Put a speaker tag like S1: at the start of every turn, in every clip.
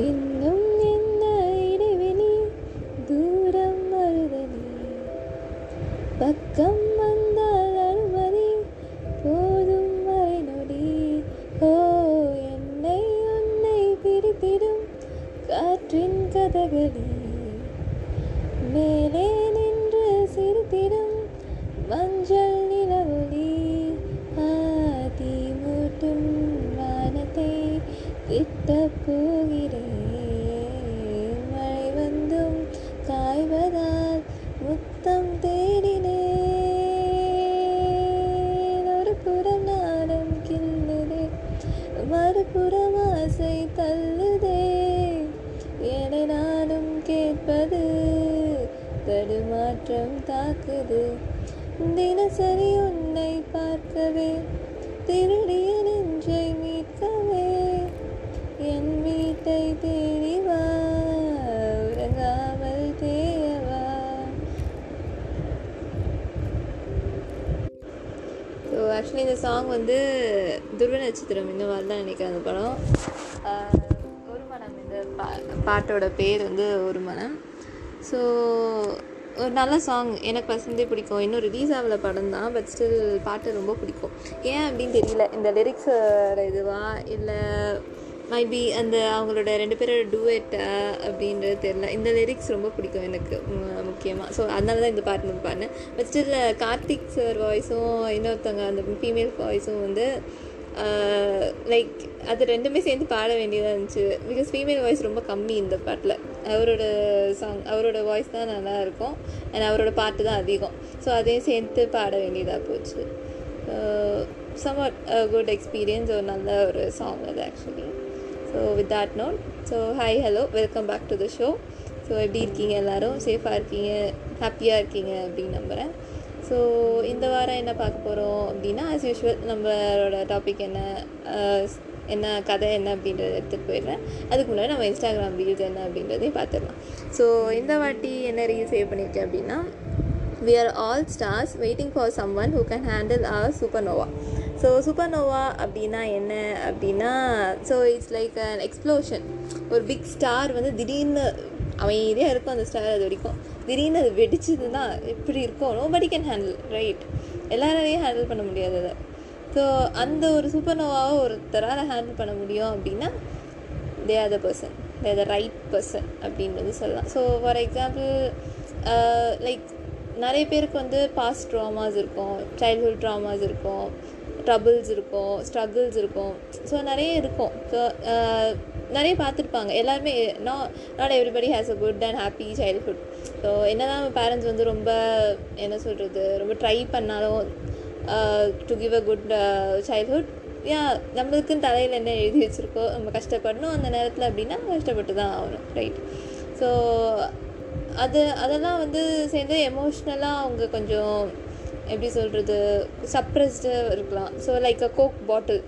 S1: இன்னும் என்ன இடைவெளி தூரம் வருதடி நிற்பது தடுமாற்றம் தாக்குது. தினசரி உன்னை பார்க்கவே திருடிய நெஞ்சை மீட்கவே என் வீட்டை தேடிவா உறங்காமல் தேயவா. ஸோ ஆக்சுவலி இந்த சாங் வந்து துருவ நட்சத்திரம் இந்த மாதிரி தான் நினைக்கிறேன் அந்த படம். பா பாட்டோட பேர் வந்து ஒரு மனம் ஸோ ஒரு நல்ல சாங் எனக்கு பசந்தே பிடிக்கும். இன்னும் ரிலீஸ் ஆகல படம் தான் பட் ஸ்டில் பாட்டு ரொம்ப பிடிக்கும். ஏன் அப்படின்னு தெரியல. இந்த லிரிக்ஸோட இதுவா? இல்லை மைபி அந்த அவங்களோட ரெண்டு பேரோட டூவேட் அப்படின்றது தெரியல. இந்த லிரிக்ஸ் ரொம்ப பிடிக்கும் எனக்கு முக்கியமாக ஸோ அதனால தான் இந்த பாட்டு வந்து பாடினேன். பட் ஸ்டில் கார்த்திக் சார் வாய்ஸும் இன்னொருத்தவங்க அந்த ஃபீமேல் வாய்ஸும் வந்து Uh, லைக் அது ரெண்டுமே சேர்ந்து பாட வேண்டியதாக இருந்துச்சு. பிகாஸ் ஃபீமேல் வாய்ஸ் ரொம்ப கம்மி இந்த பாட்டில். அவரோட சாங் அவரோட வாய்ஸ் தான் நல்லா இருக்கும். அண்ட் அவரோட பாட்டு தான் அதிகம். ஸோ அதையும் சேர்த்து பாட வேண்டியதாக போச்சு. சம்வாட் குட் எக்ஸ்பீரியன்ஸ் ஒரு நல்ல ஒரு சாங் அது actually so with that note so hi hello welcome back to the show so எப்படி இருக்கீங்க எல்லோரும்? சேஃபாக இருக்கீங்க? ஹாப்பியாக இருக்கீங்க அப்படின்னு நம்புகிறேன் ஸோ இந்த வாரம் என்ன பார்க்க போகிறோம் அப்படின்னா ஆஸ் யூஷுவல் நம்மளோட டாபிக் என்ன என்ன கதை என்ன அப்படின்றத எடுத்துகிட்டு போயிடுறேன். அதுக்கு முன்னாடி நம்ம இன்ஸ்டாகிராம் ரீல்ஸ் என்ன அப்படின்றதையும் பார்த்துடலாம். ஸோ இந்த வாட்டி என்ன ரீல் சேவ் பண்ணியிருக்கேன் அப்படின்னா we are all stars waiting for someone who can handle our supernova so supernova அப்படின்னா என்ன அப்படின்னா so it's like an explosion ஒரு பிக் ஸ்டார் வந்து திடீர்னு அமைதியாக இருக்கும் அந்த ஸ்டார் அது வரைக்கும். திடீர்னு அது வெடிச்சதுன்னா எப்படி இருக்கும் நோபடி கேன் ஹேண்டில் ரைட் எல்லாராலையும் ஹேண்டில் பண்ண முடியாது அதை. ஸோ அந்த ஒரு சூப்பர் நோவாவை ஒருத்தரால் ஹேண்டில் பண்ண முடியும் அப்படின்னா they are the person they are the right person அப்படின்றது சொல்லலாம். ஸோ ஃபார் எக்ஸாம்பிள் லைக் நிறைய பேருக்கு வந்து பாஸ்ட் ட்ராமாஸ் இருக்கும் சைல்ட்ஹுட் ட்ராமாஸ் இருக்கும் ட்ரபிள்ஸ் இருக்கும் ஸ்ட்ரகிள்ஸ் இருக்கும். ஸோ நிறைய இருக்கும். ஸோ uh, நிறைய பார்த்துருப்பாங்க. எல்லாருமே not not everybody has a good and happy childhood so என்ன தான் பேரண்ட்ஸ் வந்து ரொம்ப என்ன சொல்கிறது ரொம்ப ட்ரை பண்ணாலும் to give a good childhood yeah நம்மளுக்குன்னு தலையில் என்ன எழுதி வச்சுருக்கோ நம்ம கஷ்டப்படணும். அந்த நேரத்தில் அப்படின்னா கஷ்டப்பட்டு தான் ஆகணும் ரைட் ஸோ அது அதெல்லாம் வந்து சேர்ந்து எமோஷ்னலாக அவங்க கொஞ்சம் எப்படி சொல்கிறது சப்ரெஸ்டு இருக்கலாம். So like a coke bottle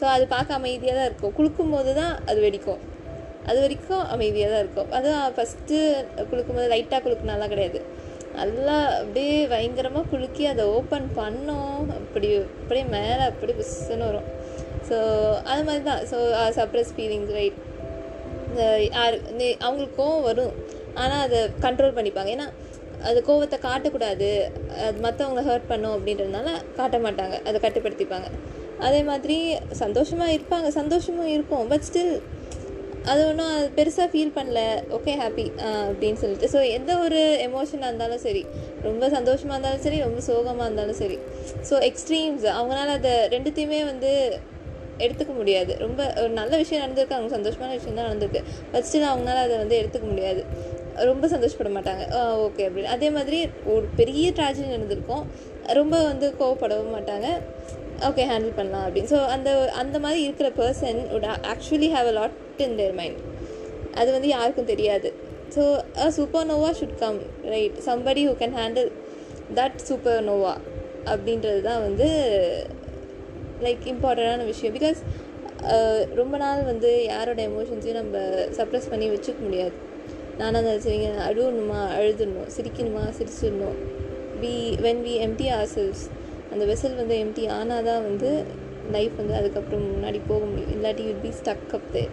S1: so அது பார்க்க அமைதியாக தான் இருக்கும். குளுக்கும் போது தான் அது வெடிக்கும். அது வரைக்கும் அமைதியாக தான் இருக்கும். அதுவும் ஃபஸ்ட்டு குளுக்கும்போது லைட்டாக குளுக்குனாலாம் கிடையாது. நல்லா அப்படியே பயங்கரமாக குலுக்கி அதை ஓப்பன் பண்ணோம். அப்படி அப்படியே மேலே அப்படி புஷ்ஷுன்னு வரும். ஸோ அது மாதிரி தான். ஸோ சப்ரஸ் ஃபீலிங்ஸ் ரைட் இந்த யார் இந்த- அவங்களுக்கு கோவம் வரும். ஆனால் அதை கண்ட்ரோல் பண்ணிப்பாங்க. ஏன்னா அது கோவத்தை காட்டக்கூடாது. அது மற்றவங்கள ஹர்ட் பண்ணும் அப்படின்றதுனால காட்ட மாட்டாங்க. அதை கட்டுப்படுத்திப்பாங்க. அதே மாதிரி சந்தோஷமாக இருப்பாங்க சந்தோஷமும் இருக்கும் பட் ஸ்டில் அது ஒன்றும் அது பெருசாக ஃபீல் பண்ணல. ஓகே ஹாப்பி அப்படின்னு சொல்லிட்டு. ஸோ எந்த ஒரு எமோஷனாக இருந்தாலும் சரி ரொம்ப சந்தோஷமாக இருந்தாலும் சரி ரொம்ப சோகமாக இருந்தாலும் சரி. ஸோ எக்ஸ்ட்ரீம்ஸ் அவங்களால அதை ரெண்டுத்தையுமே வந்து எடுத்துக்க முடியாது. ரொம்ப ஒரு நல்ல விஷயம் நடந்திருக்கு அவங்க சந்தோஷமான விஷயம் தான் நடந்திருக்கு. பட் ஸ்டில் அவங்களால அதை வந்து எடுத்துக்க முடியாது. ரொம்ப சந்தோஷப்பட மாட்டாங்க. ஓகே அப்படின்னு. அதே மாதிரி ஒரு பெரிய ட்ராஜடி நடந்திருக்கும். ரொம்ப வந்து கோவப்படவும் மாட்டாங்க. ஓகே ஹேண்டில் பண்ணலாம் அப்படின்னு. ஸோ அந்த அந்த மாதிரி இருக்கிற person would actually have a lot in their mind அது வந்து யாருக்கும் தெரியாது. So a supernova should come right somebody who can handle that supernova அப்படின்றது தான் வந்து லைக் இம்பார்ட்டண்டான விஷயம். பிகாஸ் uh, ரொம்ப நாள் வந்து யாரோட எமோஷன்ஸையும் நம்ம சப்ரஸ் பண்ணி வச்சுக்க முடியாது. நானாக இருந்தாலும் சரிங்க அழுவணுமா அழுதுடணும் சிரிக்கணுமா சிரிச்சிடணும். We when we empty ourselves அந்த வெசல் வந்து எம்டி ஆனால் தான் வந்து லைஃப் வந்து அதுக்கப்புறம் முன்னாடி போக முடியும். இல்லாட்டி யுட் பி ஸ்டக் அப் தேர்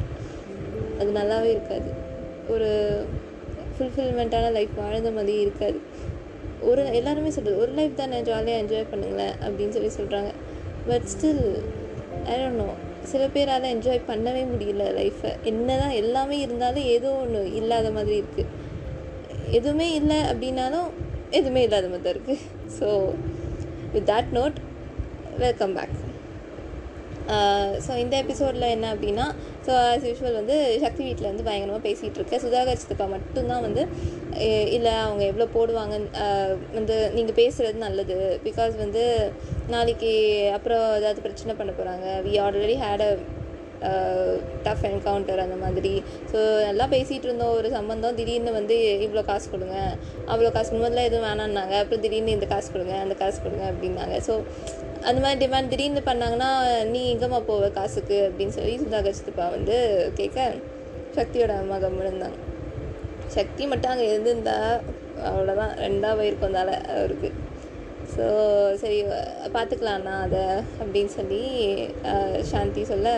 S1: அது நல்லாவே இருக்காது. ஒரு ஃபுல்ஃபில்மெண்ட்டான லைஃப் வாழ்ந்த மாதிரி இருக்காது. ஒரு எல்லாருமே சொல்கிறது ஒரு லைஃப் தானே ஜாலியாக என்ஜாய் பண்ணுங்களேன் அப்படின்னு சொல்லி சொல்கிறாங்க பட் ஸ்டில் ஐ don't சில பேரால் என்ஜாய் பண்ணவே முடியல லைஃப்பை என்ன தான் எல்லாமே இருந்தாலும் ஏதோ ஒன்று இல்லாத மாதிரி இருக்குது எதுவுமே இல்லை அப்படின்னாலும் எதுவுமே இல்லாத மாதிரி தான் இருக்குது so with that note welcome back so இந்த எபிசோடில் என்ன அப்படின்னா ஸோ ஆஸ் யூஷுவல் வந்து சக்தி வீட்டில் வந்து பயங்கரமாக பேசிகிட்டு இருக்கேன். சுதாகர் சித்தப்பா மட்டும்தான் வந்து இல்லை அவங்க எவ்வளோ போடுவாங்க வந்து நீங்கள் பேசுகிறது நல்லது. பிகாஸ் வந்து நாளைக்கு அப்புறம் ஏதாவது பிரச்சனை பண்ண போகிறாங்க we already had a tough encounter அந்த மாதிரி. ஸோ நல்லா பேசிகிட்டு இருந்தோம். ஒரு சம்மந்தம் திடீர்னு வந்து இவ்வளோ காசு கொடுங்க. அவ்வளோ காசு முதல்ல எதுவும் வேணான்னாங்க அப்புறம் திடீர்னு இந்த காசு கொடுங்க. அந்த காசு கொடுங்க அப்படின்னாங்க. ஸோ அந்த மாதிரி டிமாண்ட் திடீர்னு பண்ணாங்கன்னா நீ எங்கம்மா போவ காசுக்கு? அப்படின்னு சொல்லி சுதாகர் சித்தப்பா வந்து கேட்க சக்தியோட அம்மா இருந்தாங்க சக்தி மட்டும் அங்கே இருந்திருந்தா அவ்வளோதான் ரெண்டாக போயிருக்கும் தால அவருக்கு. ஸோ சரி பார்த்துக்கலாண்ணா அதை அப்படின்னு சொல்லி சாந்தி சொல்ல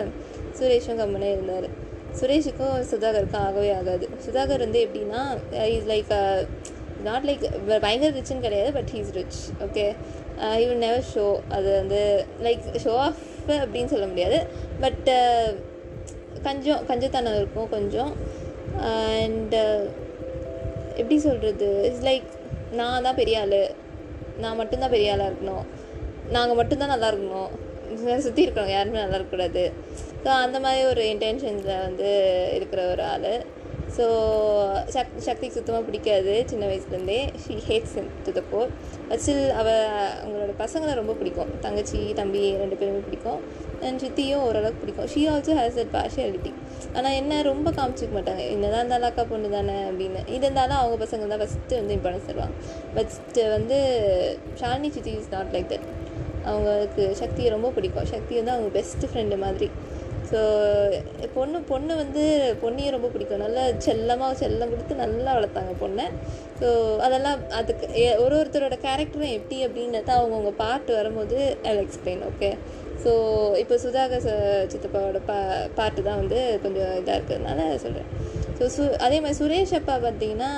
S1: சுரேஷும் கம்முனே இருந்தார். சுரேஷுக்கும் சுதாகருக்கும் ஆகவே ஆகாது. சுதாகர் வந்து எப்படின்னா இஸ் லைக் நாட் லைக் பயங்கர ரிச்சுன்னு கிடையாது but he's rich okay I will never show அது வந்து லைக் ஷோ ஆஃப் அப்படின்னு சொல்ல முடியாது. பட் uh, கொஞ்சம் கஞ்சத்தனம் இருக்கும் கொஞ்சம். அண்ட் uh, எப்படி சொல்கிறது இட்ஸ் லைக் நான் தான் பெரிய ஆள். நான் மட்டும்தான் பெரிய ஆளாக இருக்கணும். நாங்கள் மட்டும்தான் நல்லா இருக்கணும். சுற்றி இருக்கிறவங்க யாருமே நல்லா இருக்கக்கூடாது. ஸோ அந்த மாதிரி ஒரு இன்டென்ஷன்ஸில் வந்து இருக்கிற ஒரு ஆள். ஸோ சக் சக்திக்கு சுத்தமாக பிடிக்காது சின்ன வயசுலேருந்தே. She hates to the bore still அவள் அவங்களோட பசங்களை ரொம்ப பிடிக்கும். தங்கச்சி தம்பி ரெண்டு பேருமே பிடிக்கும். அண்ட் சித்தியும் ஓரளவுக்கு பிடிக்கும். She also has that partiality ஆனால் என்ன ரொம்ப காமிச்சிக்க மாட்டாங்க. என்னதான் இருந்தாலும் அக்கா பொண்ணு தானே அப்படின்னு. இது இருந்தாலும் அவங்க பசங்க தான் ஃபஸ்ட்டு வந்து இம்பார்ட்டன்ஸ் தருவாங்க. பட் வந்து ஷாலினி சித்தி இஸ் நாட் லைக் தட் அவங்களுக்கு சக்தியை ரொம்ப பிடிக்கும். சக்தி வந்து அவங்க பெஸ்ட் ஃப்ரெண்டு மாதிரி. ஸோ பொண்ணு பொண்ணு வந்து பொண்ணையும் ரொம்ப பிடிக்கும். நல்லா செல்லமாக செல்லம் கொடுத்து நல்லா வளர்த்தாங்க பொண்ணை. ஸோ அதெல்லாம் அதுக்கு ஒரு ஒருத்தரோட கேரக்டரும் எப்படி அப்படின்றத அவங்கவுங்க பாட்டு வரும்போது ஐ எக்ஸ்பிளைன் ஓகே ஸோ இப்போ சுதாகர் சித்தப்பாவோட பா பாட்டு தான் வந்து கொஞ்சம் இதாக இருக்கிறதுனால சொல்கிறேன் ஸோ சு அதே மாதிரி சுரேஷ் அப்பா பார்த்தீங்கன்னா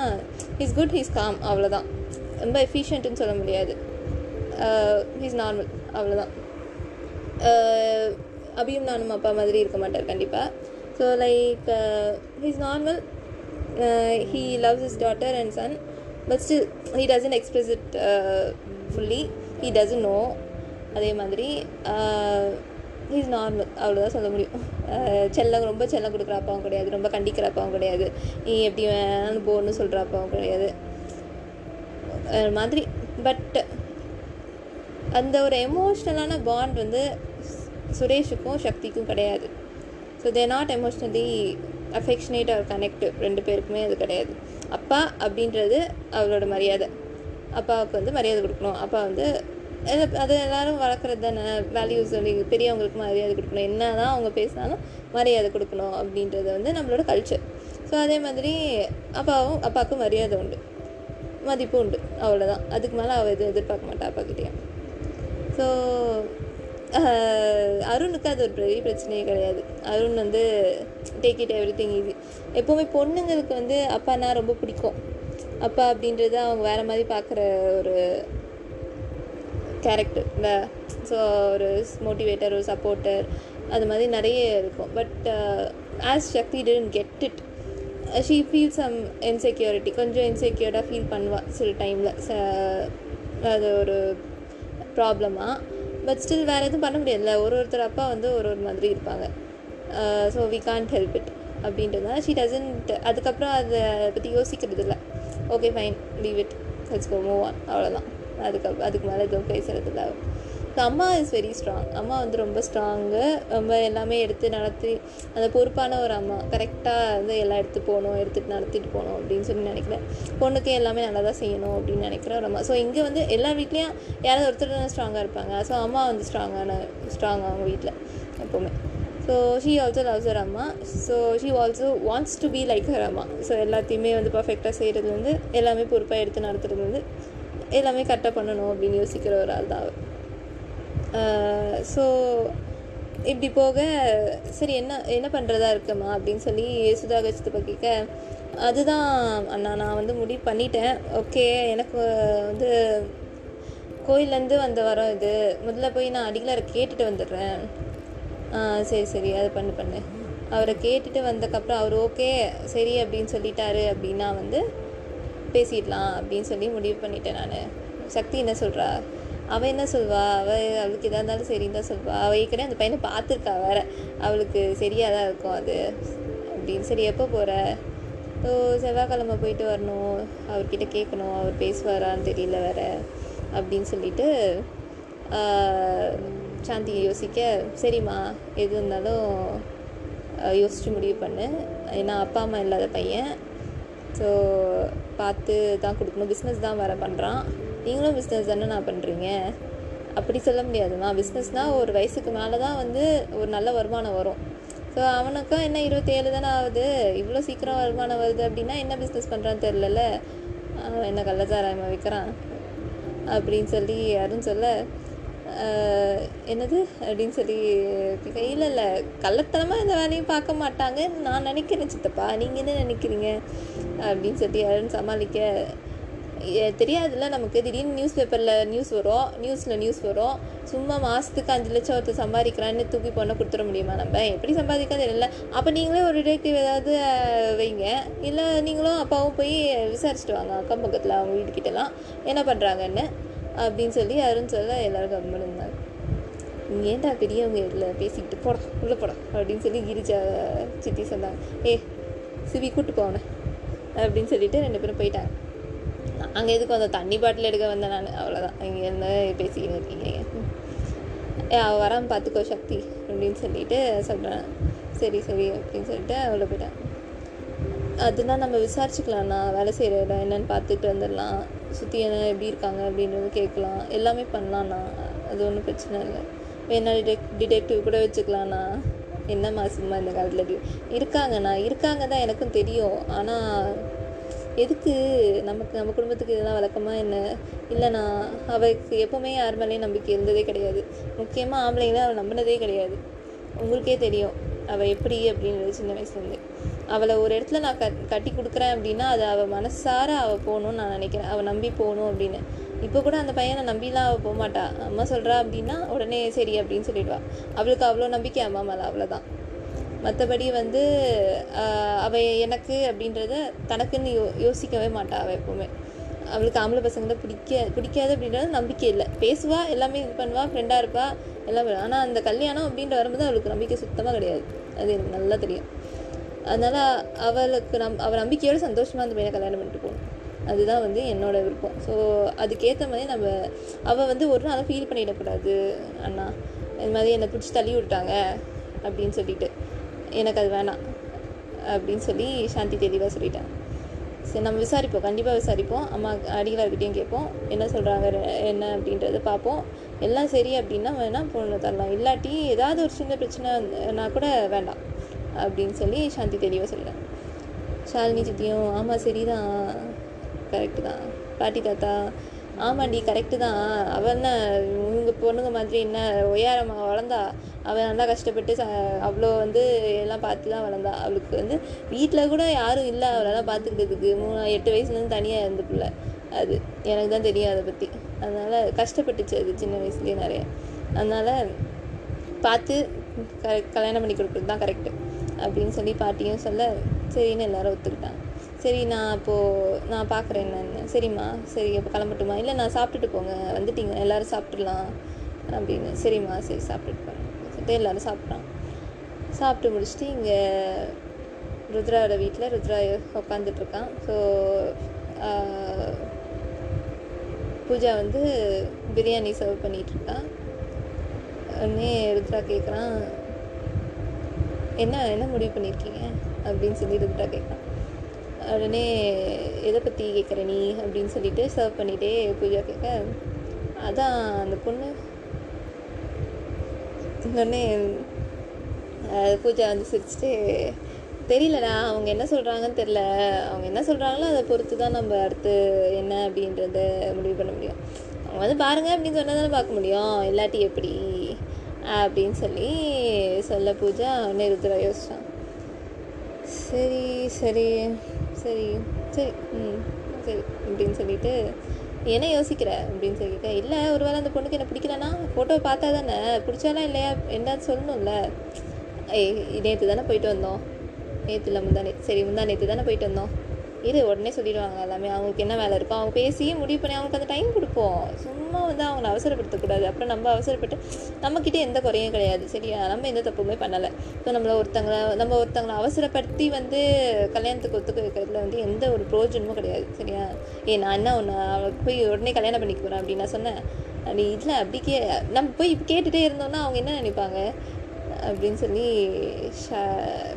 S1: இஸ் குட் ஹீஸ் காம் அவ்வளோதான் ரொம்ப எஃபிஷியன்ட்டுன்னு சொல்ல முடியாது. ஹீஸ் நார்மல் அவ்வளோதான் அபியும் நானும் அப்பா மாதிரி இருக்க மாட்டார் கண்டிப்பாக so like he's normal he loves his daughter and son but still he doesn't express it fully he doesn't know அதே மாதிரி uh, ஹீஸ் நார்மல் அவ்வளோதான் சொல்ல முடியும். Uh, செல்லம் ரொம்ப செல்லம் கொடுக்குற அப்பாவும் கிடையாது. ரொம்ப கண்டிக்கிற அப்பாவும் கிடையாது. நீ எப்படி வேணாலும் போன்னு சொல்கிற அப்பாவும் கிடையாது. மாதிரி. பட் அந்த ஒரு எமோஷ்னலான பாண்ட் வந்து சுரேஷுக்கும் சக்திக்கும் கிடையாது. So they not emotionally affectionate or connective ரெண்டு பேருக்குமே அது கிடையாது. அப்பா அப்படின்றது அவரோட மரியாதை. அப்பாவுக்கு வந்து மரியாதை கொடுக்கணும். அப்பா வந்து அது- அது எல்லாரும் வளர்க்குறது தானே? வேல்யூஸ் பெரியவங்களுக்கு மரியாதை கொடுக்கணும். என்ன தான் அவங்க பேசினாலும் மரியாதை கொடுக்கணும் அப்படின்றது வந்து நம்மளோட கல்ச்சர் ஸோ அதே மாதிரி அப்பாவும் அப்பாவுக்கும் மரியாதை உண்டு. மதிப்பு உண்டு. அவ்வளோதான் அதுக்கு மேலே அவள் எதுவும் எதிர்பார்க்க மாட்டா அப்பாக்கிட்டேயும் ஸோ அருணுக்கு அது ஒரு பெரிய பிரச்சனையே கிடையாது. அருண் வந்து take it everything easy எப்போவுமே பொண்ணுங்களுக்கு வந்து அப்பானா ரொம்ப பிடிக்கும். அப்பா அப்படின்றது அவங்க வேறு மாதிரி பார்க்குற ஒரு கேரக்டர் இல்லை ஸோ ஒரு மோட்டிவேட்டர் ஒரு சப்போர்ட்டர் அது மாதிரி நிறைய இருக்கும். But as Shakti tend get it she feel some insecurity கொஞ்சம் இன்செக்யூர்டாக ஃபீல் பண்ணுவாள் சில டைமில் அது ஒரு ப்ராப்ளமாக பட் ஸ்டில் வேறு எதுவும் பண்ண முடியாதுல்ல. ஒரு ஒருத்தர் அப்பா வந்து ஒரு ஒரு மாதிரி இருப்பாங்க. So we can't help it அப்படின்றதுனால ஷீ டசன்ட் அதுக்கப்புறம் அதை பற்றி யோசிக்கிறது இல்லை okay fine leave it let's go move on அவ்வளோதான் அதுக்கு அதுக்கு மேலே எதுவும் பேசுகிறது இல்லை ஸோ அம்மா இஸ் வெரி ஸ்ட்ராங் அம்மா வந்து ரொம்ப ஸ்ட்ராங்கு ரொம்ப எல்லாமே எடுத்து நடத்தி அந்த பொறுப்பான ஒரு அம்மா. கரெக்டாக வந்து எல்லாம் எடுத்து போகணும் எடுத்துகிட்டு நடத்திட்டு போகணும் அப்படின்னு சொல்லி நினைக்கிறேன். பொண்ணுக்கு எல்லாமே நல்லா தான் செய்யணும் அப்படின்னு நினைக்கிற ஒரு அம்மா. ஸோ இங்கே வந்து எல்லா வீட்லேயும் யாராவது ஒருத்தர் தான் ஸ்ட்ராங்காக இருப்பாங்க. ஸோ அம்மா வந்து ஸ்ட்ராங்கான ஸ்ட்ராங் அவங்க வீட்டில் எப்போவுமே. So she also loves her amma. So she also wants to be like her amma. So எல்லாத்தையுமே வந்து பர்ஃபெக்டாக செய்கிறது வந்து எல்லாமே பொறுப்பாக எடுத்து நடத்துறது வந்து எல்லாமே கரெக்டாக பண்ணணும் அப்படின்னு யோசிக்கிற ஒரு ஆள் தான் அவர் ஸோ இப்படி போக சரி என்ன என்ன பண்ணுறதா இருக்கம்மா அப்படின்னு சொல்லி சுதாகர் சித்தப்பா கேட்க அதுதான் அண்ணா நான் வந்து முடிவு பண்ணிட்டேன். ஓகே எனக்கு வந்து கோயிலேருந்து வந்த வரோம் இது. முதல்ல போய் நான் அடிகளாரை கேட்டுட்டு வந்துடுறேன். ஆ சரி சரி அதை பண்ணு பண்ணு. அவரை கேட்டுட்டு வந்தக்கப்புறம் அவர் ஓகே சரி அப்படின்னு சொல்லிட்டாரு அப்படின்னா வந்து பேசிடலாம் அப்படின்னு சொல்லி முடிவு பண்ணிட்டேன் நான். சக்தி என்ன சொல்கிறா அவள் என்ன சொல்வா? அவள் அவளுக்கு எதாக இருந்தாலும் சரின்னு தான் சொல்வா. அவள் ஏற்கனவே அந்த பையனை பார்த்துருக்கா வேற. அவளுக்கு சரியாக தான் இருக்கும் அது. அப்படின்னு சரி எப்போ போகிற ஸோ செவ்வாய்க்கிழமை போயிட்டு வரணும். அவர்கிட்ட கேட்கணும். அவர் பேசுவாரான்னு தெரியல வேற. அப்படின்னு சொல்லிட்டு சாந்தி யோசிக்க சரிம்மா எது இருந்தாலும் யோசித்து யோசிச்சு முடிவு பண்ணு. ஏன்னா அப்பா அம்மா இல்லாத பையன். ஸோ பார்த்து தான் கொடுக்கணும். பிஸ்னஸ் தான் வேறு பண்ணுறான் நீங்களும் பிஸ்னஸ் தானே நான் பண்ணுறீங்க அப்படி சொல்ல முடியாதுமா பிஸ்னஸ்னால் ஒரு வயசுக்கு மேலே தான் வந்து ஒரு நல்ல வருமானம் வரும். ஸோ அவனுக்கும் என்ன இருபத்தேழு தானே ஆகுது? இவ்வளோ சீக்கிரம் வருமானம் வருது அப்படின்னா என்ன பிஸ்னஸ் பண்ணுறான்னு தெரிலல அவன் என்ன கள்ளச்சாராயமாக விற்கிறான்? அப்படின்னு சொல்லி யாரும் சொல்ல என்னது? அப்படின்னு சொல்லி கேட்க, இல்லை இல்லை. கள்ளத்தனமாக இந்த வேலையும் பார்க்க மாட்டாங்க நான் நினைக்கிறேன் சித்தப்பா. நீங்கள் என்ன நினைக்கிறீங்க? அப்படின்னு சொல்லி யாரும் சமாளிக்க தெரியாதுல்ல நமக்கு. திடீர்னு நியூஸ் பேப்பரில் நியூஸ் வரும். நியூஸில் நியூஸ் வரும். சும்மா மாதத்துக்கு அஞ்சு லட்சம் ஒருத்தர் சம்பாதிக்கிறான்னு தூக்கி பொண்ணை கொடுத்துட முடியுமா நம்ம? எப்படி சம்பாதிக்காது தெரியல. அப்போ நீங்களே ஒரு டிடெக்டிவ் ஏதாவது வைங்க. இல்லை நீங்களும் அப்பாவும் போய் விசாரிச்சுட்டு வாங்க. அக்கம் பக்கத்தில் அவங்க வீட்டுக்கிட்டலாம். என்ன பண்ணுறாங்கன்னு அப்படின்னு சொல்லி அருண் சொல்ல எல்லோரும் கம்மன் இருந்தாங்க. ஏன்டா பெரியவங்க இதில் பேசிக்கிட்டு போடா உள்ளே போடா அப்படின்னு சொல்லி கிரிஜா சித்தி சொன்னாங்க. ஏ சிவி கூப்பிட்டு போவனே அப்படின்னு சொல்லிட்டு ரெண்டு பேரும் போயிட்டாங்க. அங்கே எதுக்கு வந்த? தண்ணி பாட்டில் எடுக்க வந்தேன் நான். அவ்வளோதான் இங்கேருந்து பேசிக்கிட்டு இருக்கீங்க. ஏ அவள் வராமல் பார்த்துக்கோ சக்தி அப்படின்னு சொல்லிட்டு சொல்கிறேன் சரி சரி அப்படின்னு சொல்லிட்டு அவ்வளோ போயிட்டேன். அதுதான் நம்ம விசாரிச்சுக்கலாம்ண்ணா. வேலை செய்கிற இடம் என்னன்னு பார்த்துட்டு வந்துடலாம். சுற்றி என்ன எப்படி இருக்காங்க அப்படின்றது கேட்கலாம். எல்லாமே பண்ணலாம்ண்ணா. அது ஒன்றும் பிரச்சனை இல்லை. வேணா டிடெக் டிடெக்டிவ் கூட வச்சுக்கலாம்ண்ணா. என்ன சும்மா இந்த காலத்தில் இருக்காங்கண்ணா. இருக்காங்க தான் எனக்கும் தெரியும். ஆனால் எதுக்கு நமக்கு நம்ம குடும்பத்துக்கு இதெல்லாம் வழக்கமாக என்ன? இல்லைண்ணா அவளுக்கு எப்போவுமே யார் மேலேயும் நம்பிக்கை இருந்ததே கிடையாது. முக்கியமாக ஆம்பளைங்களை அவள் நம்பினதே கிடையாது. உங்களுக்கே தெரியும் அவள் எப்படி அப்படின்றது சின்ன வயசுலேருந்து. அவளை ஒரு இடத்துல நான் கட் கட்டி கொடுக்குறேன் அப்படின்னா அது அவள் மனசார அவள் போகணும்னு நான் நினைக்கிறேன். அவள் நம்பி போகணும் அப்படின்னு. இப்போ கூட அந்த பையனை நம்பிலாம் அவள் போக மாட்டா அம்மா சொல்கிறா அப்படின்னா உடனே சரி அப்படின்னு சொல்லிடுவா. அவளுக்கு அவ்வளோ நம்பிக்கை அம்மா மேலே அவ்வளோதான் மற்றபடி வந்து அவள் எனக்கு அப்படின்றத தனக்குன்னு யோ யோசிக்கவே மாட்டாள் அவள் எப்போவுமே. அவளுக்கு ஆம்பளை பசங்களை பிடிக்க பிடிக்காது அப்படின்றது நம்பிக்கை இல்லை. பேசுவா எல்லாமே இது பண்ணுவா ஃப்ரெண்டாக இருப்பா எல்லாம் ஆனால் அந்த கல்யாணம் அப்படின்ற வரும்போது அவளுக்கு நம்பிக்கை சுத்தமாக கிடையாது. அது எனக்கு நல்லா தெரியும். அதனால் அவளுக்கு நம் அவள் நம்பிக்கையோட சந்தோஷமாக அந்த பையனை கல்யாணம் பண்ணிட்டு போகணும். அதுதான் வந்து என்னோடய விருப்பம். ஸோ அதுக்கேற்ற மாதிரி நம்ம அவள் வந்து ஒரு நாளும் ஃபீல் பண்ணிடக்கூடாது. அண்ணா இது மாதிரி என்னை பிடிச்சி தள்ளி விட்டாங்க அப்படின்னு சொல்லிட்டு. எனக்கு அது வேணாம் அப்படின்னு சொல்லி சாந்தி தெளிவாக சொல்லிட்டேன் சரி நம்ம விசாரிப்போம். கண்டிப்பாக விசாரிப்போம். அம்மா அடிகளார்கிட்டையும் கேட்போம். என்ன சொல்கிறாங்க என்ன அப்படின்றத பார்ப்போம். எல்லாம் சரி அப்படின்னா வேணால் பொண்ணு தரலாம். இல்லாட்டி ஏதாவது ஒரு சின்ன பிரச்சனைனா கூட வேண்டாம் அப்படின்னு சொல்லி சாந்தி தெளிவாக சொல்லிட்டேன் ஷாலினி சித்தியும் ஆமாம் சரிதான். கரெக்டு தான். பாட்டி தாத்தா. ஆமாண்டி கரெக்டு தான். அவள் என்ன இவங்க பொண்ணுங்க மாதிரி என்ன ஒய்யாரமாக வளர்ந்தா அவள் நல்லா கஷ்டப்பட்டு ச அவ்வளோ வந்து எல்லாம் பார்த்து தான் வளர்ந்தா. அவளுக்கு வந்து வீட்டில் கூட யாரும் இல்லை. அவளெல்லாம் பார்த்துக்கிட்டதுக்கு மூணு எட்டு வயசுலேருந்து தனியாக இருந்த பிள்ளை. அது எனக்கு தான் தெரியும் அதை பற்றி அதனால் கஷ்டப்பட்டுச்சு அது சின்ன வயசுலேயே நிறைய. அதனால் பார்த்து க கல்யாணம் பண்ணி கொடுக்குறது தான் கரெக்டு அப்படின்னு சொல்லி பாட்டியும் சொல்ல சரின்னு எல்லாரும் ஒத்துக்கிட்டாங்க. சரி நான் அப்போது நான் பார்க்குறேன் என்னன்னு சரிம்மா சரி அப்போ கிளம்பட்டுமா? இல்லை நான் சாப்பிட்டுட்டு போங்க. வந்துட்டீங்க எல்லோரும் சாப்பிட்றலாம் அப்படின்னு. சரிம்மா சரி சாப்பிட்டுட்டு போங்க. சொல்லிட்டு எல்லாரும் சாப்பிட்றான் சாப்பிட்டு முடிச்சுட்டு இங்கே ருத்ராவோட வீட்டில் ருத்ரா உட்காந்துட்டு இருக்கான். ஸோ பூஜா வந்து பிரியாணி சர்வ் பண்ணிட்டு உடனே ருத்ரா கேட்குறான் என்ன என்ன முடிவு பண்ணியிருக்கீங்க அப்படின்னு சொல்லி ருத்ரா கேட்குறான் உடனே எதை பற்றி கேட்குற நீ? அப்படின்னு சொல்லிட்டு சர்வ் பண்ணிகிட்டே பூஜா கேட்க அதான் அந்த பொண்ணு. உடனே பூஜா வந்து சிரிச்சுட்டு தெரியலடா அவங்க என்ன சொல்கிறாங்கன்னு தெரில அவங்க என்ன சொல்கிறாங்களோ அதை பொறுத்து தான் நம்ம அடுத்து என்ன அப்படின்றத முடிவு பண்ண முடியும். அவங்க வந்து பாருங்கள் அப்படின்னு சொன்னால் தானே பார்க்க முடியும். இல்லாட்டி எப்படி? அப்படின்னு சொல்லி சொல்ல பூஜா உடனே ருத்ரா யோசிச்சான். சரி சரி. சரி சரி ம் சரி அப்படின்னு சொல்லிட்டு என்ன யோசிக்கிற அப்படின்னு சொல்லிட்டு இல்லை ஒரு வேளை அந்த பொண்ணுக்கு என்ன பிடிக்கலன்னா ஃபோட்டோ பார்த்தா தானே பிடிச்சாலாம் இல்லையா என்னன்னு சொல்லணும்ல. ஏய் நேற்று தானே போயிட்டு வந்தோம். நேற்று இல்லை முந்தா நேற்று சரி முந்தா நேற்று தானே போயிட்டு வந்தோம். இது உடனே சொல்லிடுவாங்க எல்லாமே. அவங்களுக்கு என்ன வேலை இருக்கோ அவங்க பேசியே முடிவு பண்ணி அவங்களுக்கு அந்த டைம் கொடுப்போம். சும்மா வந்து அவங்கள அவசரப்படுத்தக்கூடாது. அப்புறம் நம்ம அவசரப்பட்டு நம்மக்கிட்ட எந்த குறையும் கிடையாது சரியா? நம்ம எந்த தப்புமே பண்ணலை. ஸோ நம்மளை ஒருத்தங்களை நம்ம ஒருத்தங்களை அவசரப்படுத்தி வந்து கல்யாணத்துக்கு ஒத்துக்க வைக்கிறதுல வந்து எந்த ஒரு ப்ரோஜனமும் கிடையாது சரியா? ஏ நான் என்ன ஒன்று அவளுக்கு போய் உடனே கல்யாணம் பண்ணிக்க போகிறேன் அப்படின்னு நான் சொன்னேன். அப்படி இல்லை அப்படி கே நம்ம போய் கேட்டுகிட்டே இருந்தோம்னா அவங்க என்ன நினைப்பாங்க? அப்படின்னு சொல்லி ஷா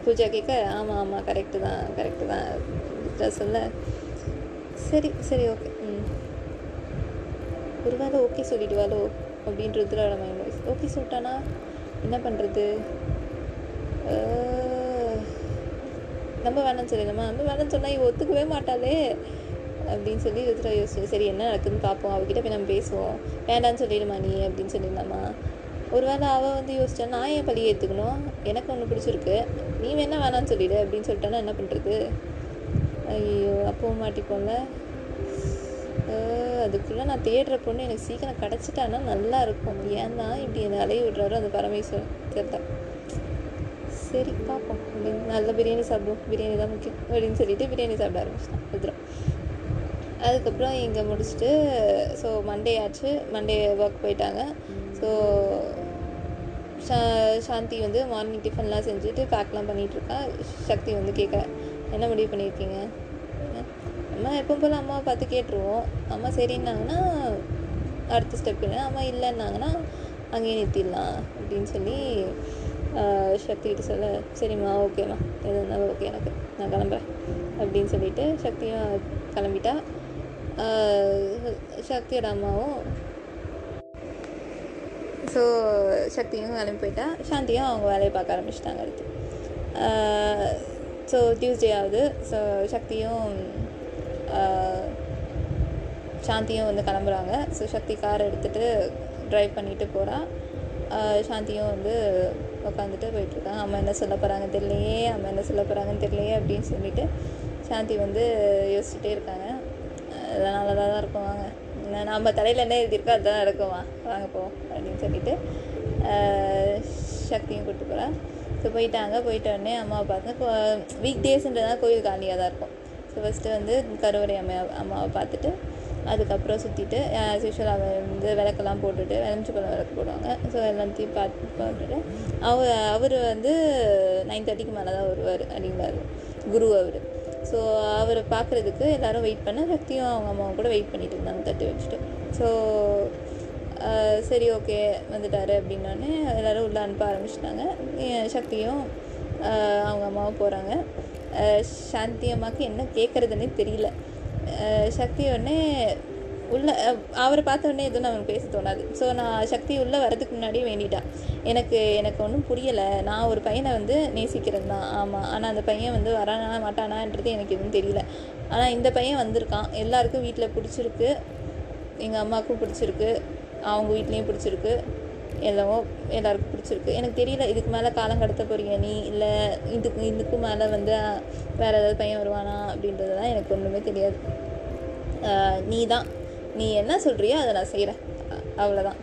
S1: பூஜா கேட்க ஆமாம் ஆமாம் கரெக்டு தான் கரெக்டு தான். சொல்ல? சரி சரி ஓகே ம். ஒருவேளை ஓகே சொல்லிடுவாளோ? அப்படின்னு ருத்ராவோட மைண்ட் வாய்ஸ் ஓகே சொல்லிட்டானா? என்ன பண்ணுறது நம்ம வேணாம்னு சொல்லிடலாமா? நம்ம வேணாம்னு சொன்னால் இவ ஒத்துக்கவே மாட்டாளே. அப்படின்னு சொல்லி ருத்ரா யோசிச்சு சரி என்ன நடக்குதுன்னு பார்ப்போம் அவகிட்ட போய் நம்ம பேசுவோம். வேண்டான்னு சொல்லிடுமா நீ? அப்படின்னு சொல்லிடலாமா? ஒருவேளை அவள் வந்து யோசிச்சா நான் ஏன் பழி ஏற்றுக்கணும் எனக்கு ஒன்று பிடிச்சிருக்கு. நீ வேணா வேணான்னு சொல்லிடு. அப்படின்னு சொல்லிட்டானா என்ன பண்ணுறது ஐயோ அப்பவும் மாட்டிப்போம்ல அதுக்குள்ளே நான் தேடுற பொண்ணு எனக்கு சீக்கிரம் கிடச்சிட்டான்னா நல்லா இருக்கும். ஏன் தான் இப்படி என்னை அலைய விடுறாரோ அந்த பரமேஸ்வரன். தெரியல சரி பார்ப்போம் அப்படின்னு நல்ல பிரியாணி சாப்பிடுவோம். பிரியாணி தான் முக்கியம் அப்படின்னு சொல்லிட்டு பிரியாணி சாப்பிட ஆரம்பிச்சிட்டான் ருத்ரம் அதுக்கப்புறம் இங்கே முடிச்சுட்டு ஸோ மண்டே ஆச்சு. மண்டே ஒர்க் போயிட்டாங்க. ஸோ சா சாந்தி வந்து மார்னிங் டிஃபன்லாம் செஞ்சுட்டு பேக்லாம் பண்ணிகிட்ருக்கா சக்தி வந்து கேட்க என்ன முடிவு பண்ணியிருக்கீங்க? அம்மா எப்போ போல் அம்மாவை பார்த்து கேட்டுருவோம். அம்மா சரின்னாங்கன்னா அடுத்த ஸ்டெப் இல்லை அம்மா இல்லைன்னாங்கன்னா அங்கேயே நிறுத்திடலாம் அப்படின்னு சொல்லி சக்திகிட்ட சொல்ல சரிம்மா ஓகேம்மா எது இருந்தாலும் ஓகே எனக்கு. நான் கிளம்புறேன் அப்படின்னு சொல்லிட்டு சக்தியும் கிளம்பிட்டா சக்தியோட அம்மாவும் ஸோ சக்தியும் கிளம்பி போயிட்டா சாந்தியும் அவங்க வேலையை பார்க்க ஆரம்பிச்சிட்டாங்க அடுத்து. ஸோ டியூஸ்டே ஆகுது. ஸோ சக்தியும் சாந்தியும் வந்து கிளம்புறாங்க. ஸோ சக்தி கார் எடுத்துகிட்டு ட்ரைவ் பண்ணிட்டு போகிறான் சாந்தியும் வந்து உட்காந்துட்டு போயிட்டுருக்காங்க அம்மா என்ன சொல்ல போகிறாங்க தெரியலையே அம்மா என்ன சொல்ல போகிறாங்கன்னு தெரியலையே அப்படின்னு சொல்லிட்டு சாந்தி வந்து யோசிச்சுட்டே இருக்காங்க. அதெல்லாம் நல்லதாக தான் இருக்கும் வாங்க. நம்ம தலையில் என்ன எழுதியிருக்கோ அதுதான் நடக்குமா? வாங்க போ அப்படின்னு சொல்லிட்டு சக்தியும் கூப்பிட்டு போகிறேன் ஸோ போயிட்டாங்க போயிட்ட உடனே அம்மாவை பார்த்து வீக் டேஸ்ன்றதுனால கோயில் காலியாக தான் இருக்கும். ஸோ ஃபஸ்ட்டு வந்து கருவறை அம்மா அம்மாவை பார்த்துட்டு அதுக்கப்புறம் சுற்றிட்டு யூஸ்வல் அவன் வந்து விளக்கெல்லாம் போட்டுட்டு விளஞ்சி பழம் விளக்கு போடுவாங்க. ஸோ எல்லாத்தையும் பார்த்து பார்த்துட்டு அவர் அவர் வந்து நைன் தேர்ட்டிக்கு மேலே தான் வருவார் அப்படிங்கிறார் குரு அவர். ஸோ அவரை பார்க்குறதுக்கு எல்லோரும் வெயிட் பண்ண சக்தியும் அவங்க அம்மாவும் கூட வெயிட் பண்ணிட்டு இருந்தாங்க தட்டி வச்சுட்டு. ஸோ சரி ஓகே வந்துட்டார் அப்படின்னோடனே எல்லோரும் உள்ளே அனுப்ப ஆரம்பிச்சிட்டாங்க. சக்தியும் அவங்க அம்மாவும் போகிறாங்க சாந்தி அம்மாவுக்கு என்ன கேட்குறதுன்னே தெரியல. சக்தி உடனே உள்ள அவரை பார்த்த உடனே எதுவும் அவனுக்கு பேச தோணாது. ஸோ நான் சக்தி உள்ளே வரதுக்கு முன்னாடியே வேண்டிட்டான் எனக்கு எனக்கு ஒன்றும் புரியலை. நான் ஒரு பையனை வந்து நேசிக்கிறது தான். ஆமாம் ஆனால் அந்த பையன் வந்து வரானா மாட்டானான்றது எனக்கு எதுவும் தெரியல. ஆனால் இந்த பையன் வந்திருக்கான். எல்லாருக்கும் வீட்டில் பிடிச்சிருக்கு. எங்கள் அம்மாவுக்கும் பிடிச்சிருக்கு. அவங்க வீட்லேயும் பிடிச்சிருக்கு. எல்லாமோ எல்லாருக்கும் பிடிச்சிருக்கு. எனக்கு தெரியல இதுக்கு மேலே காலம் கடத்த போகிறீங்க நீ? இல்லை இதுக்கு இதுக்கும் மேலே வந்து வேறு ஏதாவது பையன் வருவானா? அப்படின்றது தான் எனக்கு ஒன்றுமே தெரியாது. நீ தான் நீ என்ன சொல்கிறியோ அதை நான் செய்கிறேன் அவ்வளோதான்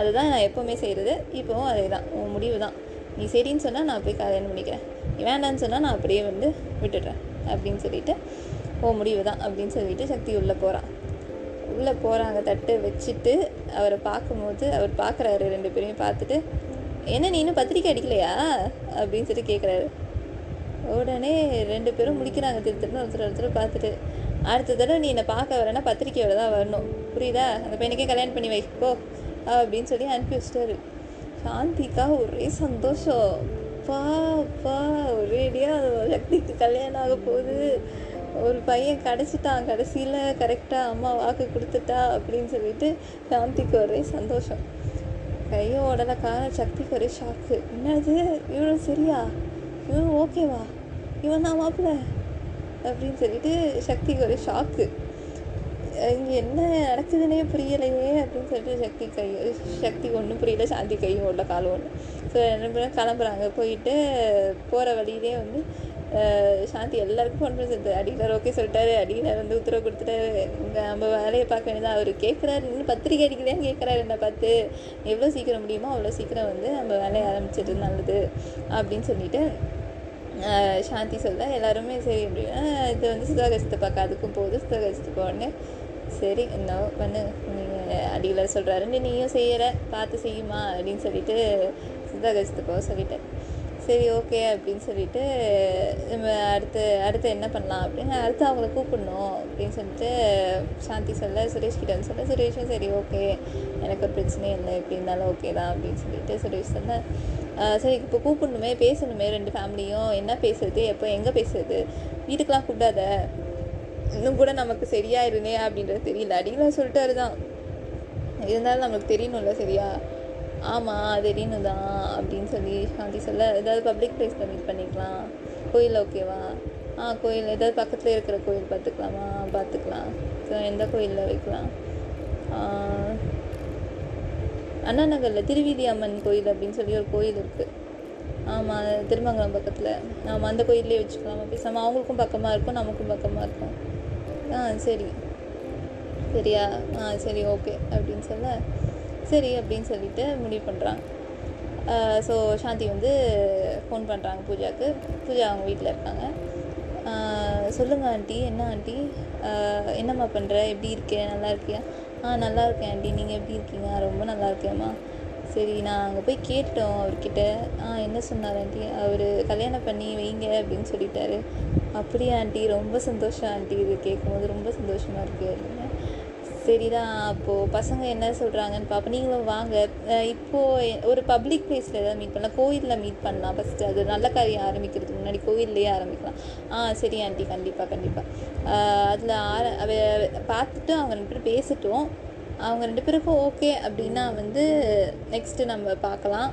S1: அதுதான் நான் எப்போவுமே செய்கிறது இப்போவும் அதே தான் உன் முடிவு தான் நீ சரின்னு சொன்னால் நான் போய் கல்யாணம் பண்ணிக்கிறேன் நீ வேண்டான்னு சொன்னால் நான் அப்படியே வந்து விட்டுடுறேன். அப்படின்னு சொல்லிட்டு ஓ முடிவு தான் அப்படின்னு சொல்லிட்டு சக்தி உள்ளே போகிறான் உள்ளே போகிறாங்க தட்டு வச்சுட்டு அவரை பார்க்கும்போது அவர் பார்க்குறாரு ரெண்டு பேரையும் பார்த்துட்டு என்ன நீ இன்னும் பத்திரிக்கை அடிக்கலையா? அப்படின்னு சொல்லி கேட்குறாரு. உடனே ரெண்டு பேரும் முடிக்கிறாங்க திரு திருன்னு ஒருத்தர் ஒருத்தர் பார்த்துட்டு அடுத்த தடவை நீ என்னை பார்க்க வரேன்னா பத்திரிக்கையோட தான் வரணும். புரியுதா? அந்த பையனுக்கே கல்யாணம் பண்ணி வைக்கோ அப்படின்னு சொல்லி அனுப்பி வச்சிட்டாரு. சாந்திக்கா ஒரே சந்தோஷம். பா பா ஒரேடியாக சக்திக்கு கல்யாணம் ஆக போகுது. ஒரு பையன் கிடச்சிட்டான் கடைசியில் கரெக்டாக அம்மா வாக்கு கொடுத்துட்டா அப்படின்னு சொல்லிட்டு சாந்திக்கு ஒரே சந்தோஷம். கையும் உடனே கால சக்திக்கு ஒரே ஷாக்கு என்னது? இவனும் சரியா? இவன் ஓகேவா இவன் தான் மாப்பிள்ள அப்படின்னு சொல்லிட்டு சக்திக்கு ஒரே ஷாக்கு இங்கே என்ன நடக்குதுன்னே புரியலையே அப்படின்னு சொல்லிட்டு சக்தி கை சக்தி ஒன்றும் புரியல. சாந்தி கையும் உள்ள காலம் ஒன்று ஸோ என்ன கிளம்புறாங்க. போயிட்டு போகிற வழியிலே வந்து சாந்தி எல்லாருக்கும் ஃபோன் பண்ணி சொல்லிட்டு அடிக்கலர் ஓகே சொல்லிட்டாரு. அடிக்கலர் வந்து உத்தரவு கொடுத்துட்டாரு. இங்கே நம்ம வேலையை பார்க்க வேண்டியதான் அவர் கேட்குறாரு இன்னும் பத்திரிக்கை அடிக்கலையான்னு கேட்குறாரு என்ன பார்த்து. எவ்வளோ சீக்கிரம் முடியுமோ அவ்வளோ சீக்கிரம் வந்து நம்ம வேலையை ஆரம்பிச்சிட்டு நல்லது. அப்படின்னு சொல்லிட்டு சாந்தி சொல்ல எல்லாருமே சரி அப்படின்னா இது வந்து சுதாகரிசத்தை பார்க்க. அதுக்கும் போகுது. சுதாகரிசத்து போனே சரி இன்னும் பண்ணு. நீங்கள் அடியில் சொல்கிறாருன்னு நீயும் செய்யற. பார்த்து செய்யுமா? அப்படின்னு சொல்லிட்டு சுதாகரிசத்து போக சொல்லிட்டேன். சரி ஓகே அப்படின்னு சொல்லிட்டு நம்ம அடுத்து அடுத்து என்ன பண்ணலாம் அப்படின்னு அடுத்து அவங்கள கூப்பிடணும் அப்படின்னு சொல்லிட்டு சாந்தி சொல்ல சுரேஷ் கிட்ட வந்து சொல்ல சுரேஷும் சரி ஓகே எனக்கு ஒரு பிரச்சனையும் இல்லை எப்படி இருந்தாலும் ஓகே தான் அப்படின்னு சொல்லிட்டு சுரேஷ் சொல்ல சரி இப்போ கூப்பிடணுமே பேசணுமே ரெண்டு ஃபேமிலியும் என்ன பேசுறது எப்போ எங்கே பேசுறது? வீட்டுக்கெலாம் கூப்பிடாத. இன்னும் கூட நமக்கு சரியாயிருனே அப்படின்றது தெரியல. அடிக்கலாம் சொல்லிட்டாரு தான் இருந்தாலும் நமக்கு தெரியணும்ல சரியா? ஆமாம் தெரியணும் தான் அப்படின்னு சொல்லி சாந்தி சொல்ல ஏதாவது பப்ளிக் பிளேஸில் மீட் பண்ணிக்கலாம். கோயில் ஓகேவா ஆ கோயில் ஏதாவது பக்கத்தில் இருக்கிற கோயில் பார்த்துக்கலாமா? பார்த்துக்கலாம். ஸோ எந்த கோயிலில் வைக்கலாம்? அண்ணா நகரில் திருவீதி அம்மன் கோயில் அப்படின்னு சொல்லி ஒரு கோயில் இருக்குது ஆமாம் திருமங்கலம் பக்கத்தில். நாம் அந்த கோயிலே வச்சுக்கலாமா. பேசாமல் அவங்களுக்கும் பக்கமாக இருக்கும் நமக்கும் பக்கமாக இருக்கும். ஆ சரி. சரியா? ஆ சரி ஓகே அப்படின்னு சொல்ல சரி அப்படின்னு சொல்லிட்டு முடிவு பண்ணுறாங்க ஸோ சாந்தி வந்து ஃபோன் பண்ணுறாங்க பூஜாவுக்கு பூஜா அவங்க வீட்டில் இருக்காங்க. சொல்லுங்கள் ஆண்டி என்ன ஆண்டி என்னம்மா பண்ணுற எப்படி இருக்கே? நல்லா இருக்கியா? ஆ நல்லா இருக்கேன் ஆண்டி நீங்கள் எப்படி இருக்கீங்க? ரொம்ப நல்லா இருக்கேம்மா. சரி நான் அங்கே போய் கேட்டோம் அவர்கிட்ட. ஆ என்ன சொன்னார் ஆண்டி அவர் கல்யாணம் பண்ணி வைங்க அப்படின்னு சொல்லிட்டாரு. அப்படியா ஆண்டி ரொம்ப சந்தோஷம் ஆண்டி இது கேட்கும்போது. ரொம்ப சந்தோஷமாக இருக்குது அப்படின்னு சரிதான் அப்போது பசங்க என்ன சொல்கிறாங்கன்னு பார்ப்போம் நீங்களும் வாங்க. இப்போது ஒரு பப்ளிக் பிளேஸில் ஏதாவது மீட் பண்ணலாம். கோயிலில் மீட் பண்ணலாம் ஃபஸ்ட்டு அது நல்ல காரியம் ஆரம்பிக்கிறதுக்கு முன்னாடி கோயில்லையே ஆரம்பிக்கலாம். ஆ சரி ஆண்டி கண்டிப்பாக கண்டிப்பாக அதில் ஆர அவ பார்த்துட்டு அவங்க ரெண்டு பேரும் பேசிட்டோம். அவங்க ரெண்டு பேருக்கும் ஓகே அப்படின்னா வந்து நெக்ஸ்ட்டு நம்ம பார்க்கலாம்.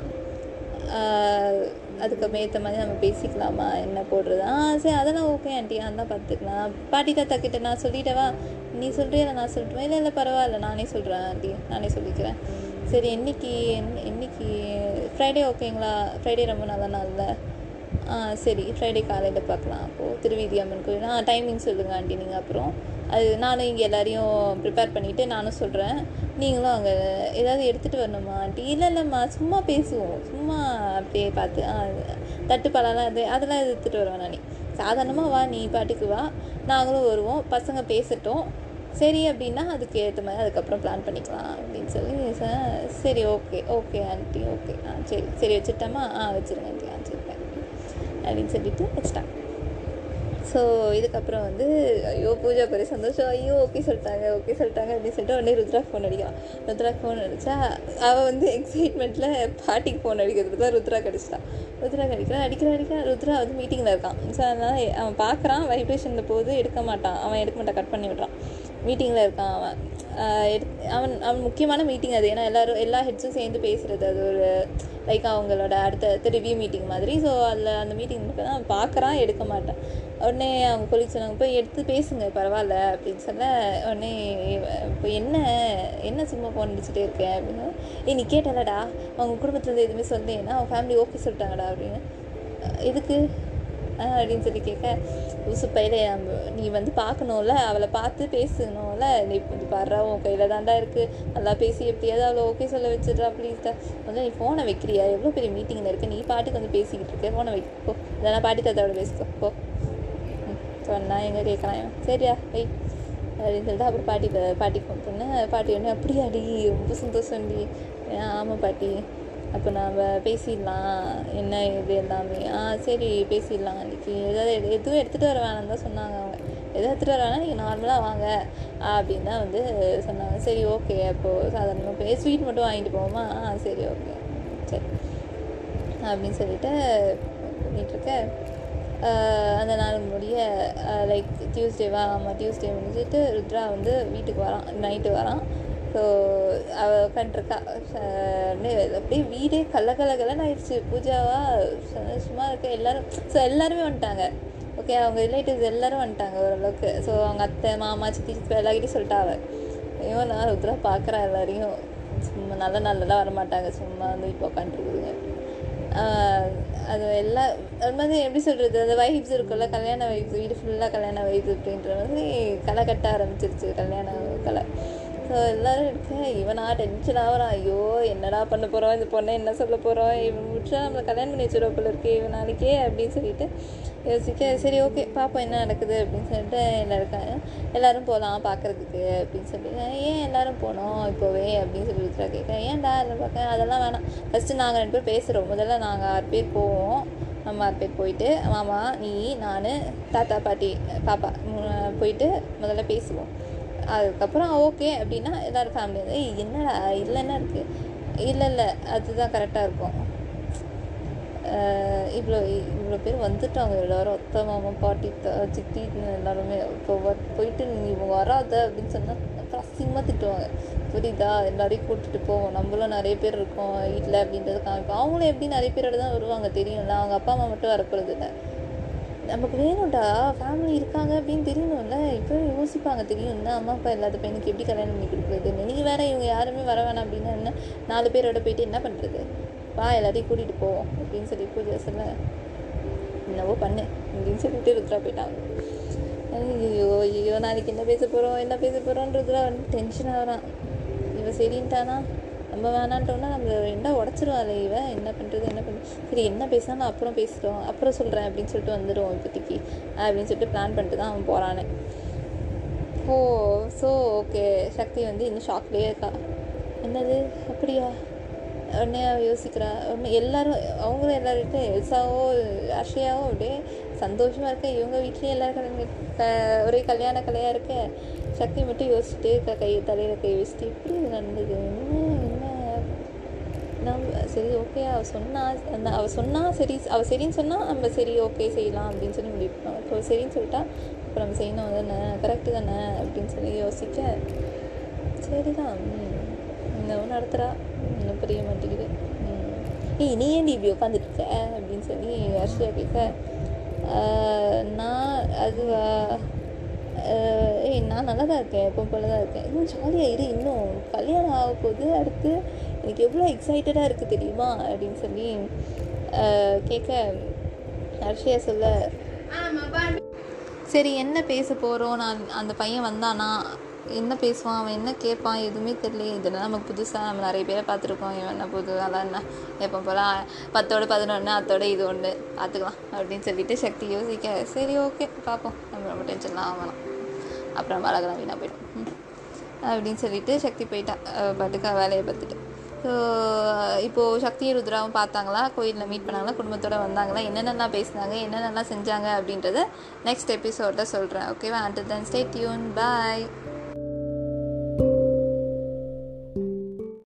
S1: அதுக்கு ஏற்ற மாதிரி நம்ம பேசிக்கலாமா? என்ன போடுறது? ஆ சரி அதெல்லாம் ஓகே ஆண்டி தான் பார்த்துக்கலாம். பாட்டி தாத்தா கிட்ட நான் சொல்லிட்டவா? நீ சொல்கிறியா இல்லை நான் சொல்லட்டுமா? இல்லை இல்லை பரவாயில்ல. நானே சொல்கிறேன் அப்படி நானே சொல்லிக்கிறேன். சரி என்னைக்கு என்- என்னைக்கு ஃப்ரைடே ஓகேங்களா ஃப்ரைடே ரொம்ப நல்ல நாள்ல ஆ சரி ஃப்ரைடே காலையில் பார்க்கலாம் அப்போது திருவீதி அம்மன் கோயில். ஆ டைமிங் சொல்லுங்கள் ஆண்டி நீங்கள் அப்புறம். அது நானும் இங்கே எல்லாரையும் ப்ரிப்பேர் பண்ணிவிட்டு நானும் சொல்கிறேன் நீங்களும் அங்கே ஏதாவது எடுத்துகிட்டு வரணுமா ஆண்டி? இல்லை இல்லைம்மா சும்மா பேசுவோம். சும்மா அப்படியே பார்த்து ஆ தட்டுப்பாலெல்லாம் அது அதெல்லாம் எடுத்துகிட்டு வருவேன் நான். சாதாரணமாக வா நீ பாட்டுக்கு வா. நாங்களும் வருவோம். பசங்க பேசட்டும். சரி அப்படின்னா அதுக்கு ஏற்ற மாதிரி அதுக்கப்புறம் பிளான் பண்ணிக்கலாம் அப்படின்னு சொல்லி சரி ஓகே ஓகே ஆண்டி ஓகே ஆ சரி சரி வச்சுட்டோமா? ஆ வச்சுருங்க ஆண்டி ஆ சரி அப்படின்னு சொல்லிட்டு வச்சுட்டாங்க. ஸோ இதுக்கப்புறம் வந்து ஐயோ பூஜா பெரிய சந்தோஷம். ஐயோ ஓகே சொல்லிட்டாங்க ஓகே சொல்லிட்டாங்க அப்படின்னு சொல்லிட்டு உடனே ருத்ரா ஃபோன் அடிக்கலாம் ருத்ரா ஃபோன் அடித்தா அவள் வந்து எக்ஸைட்மெண்ட்டில் பாட்டிக்கு ஃபோன் அடிக்கிறது தான் ருத்ரா கடிச்சிட்டா. ருத்ரா கடிக்கிறான் அடிக்கிற அடிக்கிறான் ருத்ரா வந்து மீட்டிங்கில் இருக்கான். ஸோ அதனால் அவன் பார்க்குறான் வைப்ரேஷனில் போது எடுக்க மாட்டான். அவன் எடுக்க மாட்டான் கட் பண்ணி விட்றான். மீட்டிங்கில் இருக்கான் அவன். எடுத்- அவன் அவன் முக்கியமான மீட்டிங் அது. ஏன்னா எல்லாரும் எல்லா ஹெட்ஸும் சேர்ந்து பேசுகிறது அது ஒரு லைக் அவங்களோட அடுத்த அடுத்த ரிவ்யூ மீட்டிங் மாதிரி. ஸோ அதில் அந்த மீட்டிங் தான் அவன் பார்க்குறான் எடுக்க மாட்டான். உடனே அவங்க கொலிக் சொன்னாங்க போய் எடுத்து பேசுங்க பரவாயில்ல அப்படின்னு சொல்ல உடனே இப்போ என்ன என்ன சும்மா ஃபோன் அடிச்சுட்டே இருக்கேன் அப்படின்னு. ஏ நீ கேட்டலடா அவங்க குடும்பத்துலேருந்து எதுவுமே சொன்னேன்னா அவங்க ஃபேமிலி ஓகே சொல்லிட்டாங்கடா அப்படின்னு. எதுக்கு? அப்படின்னு சொல்லி கேட்க உசு பையில நம்ம நீ வந்து பார்க்கணும்ல அவளை பார்த்து பேசணும்ல நீ இப்படி பாடுறா உன் கையில் தாண்டா இருக்குது நல்லா பேசி எப்படியாவது அவளை ஓகே சொல்ல வச்சிடுறா ப்ளீஸ்டா வந்து நீ ஃபோனை வைக்கிறியா? எவ்வளோ பெரிய மீட்டிங்கில் இருக்க. நீ பாட்டுக்கு வந்து பேசிக்கிட்டு இருக்க. ஃபோனை வைக்கோ இதெல்லாம் பாட்டி தாத்தாவோட பேசிக்கோ. போ. ம், சொன்னா எங்கே கேட்கலாம். சரியா வை. அப்படின்னு சொல்லிட்டு அப்புறம் பாட்டி பாட்டி பாட்டிக்கு பாட்டி ஒன்று அப்படியாடி ரொம்ப சந்தோஷம்டி. ஆமாம் பாட்டி. அப்போ நாம் பேசிடலாம். என்ன இது எல்லாமே? ஆ சரி பேசிடலாம் அன்றைக்கி ஏதாவது எது- எதுவும் எடுத்துகிட்டு வர வேணாம்னு தான் சொன்னாங்க அவங்க. எதுவும் எடுத்துகிட்டு வர வேணாம் நீங்கள் நார்மலாக வாங்க. அப்படின்னு தான் வந்து சொன்னாங்க. சரி ஓகே அப்போது சாதாரணமாக போய் ஸ்வீட் மட்டும் வாங்கிட்டு போவோமா? ஆ சரி ஓகே சரி. அப்படின்னு சொல்லிட்டு பண்ணிகிட்ருக்க அந்த நாள் முடிய லைக் டியூஸ்டேவா ஆமாம் டியூஸ்டே முடிஞ்சிட்டு ருத்ரா வந்து வீட்டுக்கு வரான். நைட்டு வரான். ஸோ அவள் உட்காண்ட்ருக்கா அப்படியே வீடே கலகலகலன்னு ஆயிடுச்சு. பூஜாவா? சந்தோஷமாக இருக்க எல்லாரும் ஸோ எல்லாருமே வந்துட்டாங்க. ஓகே அவங்க ரிலேட்டிவ்ஸ் எல்லோரும் வந்துட்டாங்க ஓரளவுக்கு. ஸோ அவங்க அத்தை மாமா சித்தி சித்தி எல்லார்கிட்டையும் அவள் ஐயோ நான் ருத்ரா பார்க்குறா எல்லாரையும். சும்மா நல்ல நாளெல்லாம் வரமாட்டாங்க. சும்மா வந்து இப்போ உட்காந்துருக்குதுங்க அது எல்லா அது மாதிரி எப்படி சொல்கிறது அந்த வைப்ஸ் இருக்குல்ல கல்யாண வைப்ஸ் வீடு ஃபுல்லாக கல்யாண வைப்ஸ் அப்படின்ற மாதிரி களை கட்ட ஆரம்பிச்சிருச்சு. கல்யாண கலை. எல்லோரும் இருக்கு இவனா டென்ஷன் ஆகிறான் ஐயோ என்னடா பண்ண போகிறோம் இந்த பொண்ணை என்ன சொல்ல போகிறோம் இவன் முடிச்சா நம்மளை கல்யாணம் பண்ணி வச்சுருவோம் போல இருக்கு இவன் நாளைக்கே அப்படின்னு சொல்லிட்டு யோசிக்க சரி ஓகே பார்ப்போம் என்ன நடக்குது அப்படின்னு சொல்லிட்டு எல்லாருக்கும் எல்லோரும் போகலாம் பார்க்குறதுக்கு அப்படின்னு சொல்லி ஏன் எல்லோரும் போனோம் இப்போவே? அப்படின்னு சொல்லி ருத்ரா கேட்க ஏன்டா எல்லாம் பார்க்க அதெல்லாம் வேணாம். ஃபஸ்ட்டு நாங்கள் ரெண்டு பேர் பேசுகிறோம் முதல்ல நாங்கள் ஆறு பேர் போவோம். நம்ம ஆறு பேர் போயிட்டு மாமா நீ நான் தாத்தா பாட்டி பாப்பா போயிட்டு முதல்ல பேசுவோம். அதுக்கப்புறம் ஓகே அப்படின்னா எல்லோரும் ஃபேமிலி வந்து "ஏய், என்னடா? இல்லைன்னா இருக்குது இல்லை இல்லை. அதுதான் கரெக்டாக இருக்கும். இவ்வளோ இவ்வளோ பேர் வந்துட்டாங்க எல்லோரும். அத்தை மாமா பாட்டி சித்தி எல்லாருமே. இப்போ போயிட்டு நீ வராத அப்படின்னு சொன்னால் அசிங்கமாக திட்டுவாங்க. புரியுதா? எல்லாரையும் கூட்டிகிட்டு போவோம். நம்மளும் நிறைய பேர் இருக்கோம். வீட்டில் அப்படின்றது காமிப்போம். அவங்களும் எப்படி நிறைய பேரோட தான் வருவாங்க தெரியும்ல. அவங்க அப்பா அம்மா மட்டும் வரப்போகிறது இல்லை நமக்கு வேணும்டா ஃபேமிலி இருக்காங்க அப்படின்னு தெரியணும்ல. இப்போ யோசிப்பாங்க தெரியும்ல அம்மா அப்பா இல்லாத பையனுக்கு எப்படி கல்யாணம் பண்ணி கொடுக்குறது? நீங்கள் வேறு இவங்க யாருமே வர வேணாம் அப்படின்னா என்ன? நாலு பேரோட போயிட்டு என்ன பண்ணுறது வா எல்லாரையும் கூட்டிகிட்டு போவோம் அப்படின்னு சொல்லி பூஜா சொல்ல என்னவோ பண்ணு அப்படின்னு சொல்லிட்டு ருத்ரா போயிட்டாங்க. ஐயோ ஐயோ நாளைக்கு என்ன பேச போகிறோம் என்ன பேச போகிறோன்றதுல வந்து டென்ஷன் ஆகிறான் இவன் சரின்ட்டானா? நம்ம வேணான்ட்டோம்னா நம்ம என்ன உடச்சிருவாள் இவன் என்ன பண்ணுறது என்ன பண்ணுறது சரி என்ன பேசினாலும் அப்புறம் பேசுகிறோம் அப்புறம் சொல்கிறேன் அப்படின்னு சொல்லிட்டு வந்துடுவோம் இப்போதைக்கு. அப்படின்னு சொல்லிட்டு பிளான் பண்ணிட்டு தான் அவன் போகிறானே ஓ ஸோ ஓகே சக்தி வந்து இன்னும் ஷாக்லேயே இருக்கா. என்னது? அப்படியா? உடனே யோசிக்கிறா. உடனே எல்லாரும் அவங்களும் எல்லார்கிட்டையும் எல்சாவோ அஷயாவோ அப்படியே சந்தோஷமாக இருக்க? இவங்க வீட்லேயும் எல்லாரும் ஒரே கல்யாண கலையாக இருக்க. சக்தி மட்டும் யோசிச்சுட்டு கை தலையில் கை வச்சுட்டு இப்படி நடந்தது? நம்ம சரி ஓகே அவள் சொன்னா அந்த அவள் சொன்னால் சரி அவள் சரின்னு சொன்னால் நம்ம சரி ஓகே செய்யலாம் அப்படின்னு சொல்லி முடிவு பண்ணோம். இப்போ சரின்னு சொல்லிட்டா இப்போ நம்ம செய்யணும் தானே கரெக்டு தானே? அப்படின்னு சொல்லி யோசிக்க சரிதான். தான் இன்னும் நடத்துகிறா இன்னும் புரிய மாட்டேங்குது. ஏய் நீ ஏன் இப்படி உட்காந்துருக்க அப்படின்னு சொல்லி ஹர்ஷியா கேட்க நான் அதுவா? ஏய் நான் நல்லா தான் இருக்கேன். எப்போ போல தான் இருக்கேன். இன்னும் ஜாலியாக இரு இன்னும் கல்யாணம் ஆக போகுது. அடுத்து எனக்கு எவ்வளோ எக்ஸைட்டடாக இருக்குது தெரியுமா? அப்படின்னு சொல்லி கேட்க ஹர்ஷியா சொல்ல சரி என்ன பேச போகிறோம் நான் அந்த பையன் வந்தானா? என்ன பேசுவான்? அவன் என்ன கேட்பான்? எதுவுமே தெரியல இதெல்லாம் நமக்கு புதுசாக நம்ம நிறைய பேரை பார்த்துருக்கோம். இவன் என்ன புது அதான் என்ன எப்போ போல் பத்தோட பதினொன்று அத்தோட இது ஒன்று பார்த்துக்கலாம். அப்படின்னு சொல்லிட்டு சக்தி யோசிக்க சரி ஓகே பார்ப்போம். நம்ம ரொம்ப டென்ஷன்லாம் ஆகலாம். அப்புறம் அழகெல்லாம் வீணாக போயிடும். அப்படின்னு சொல்லிட்டு சக்தி போயிட்டா. பட்டுக்கா பாட்டுக்கு வேலையை பார்த்துட்டு. ஸோ இப்போது சக்தி ருத்ராவும் பார்த்தாங்களா? கோயிலில் மீட் பண்ணாங்களா? குடும்பத்தோட வந்தாங்களா? என்னென்னலாம் பேசினாங்க? என்னென்னலாம் செஞ்சாங்க? அப்படின்றத நெக்ஸ்ட் எபிசோடில் சொல்கிறேன் ஓகேவா and then stay tuned bye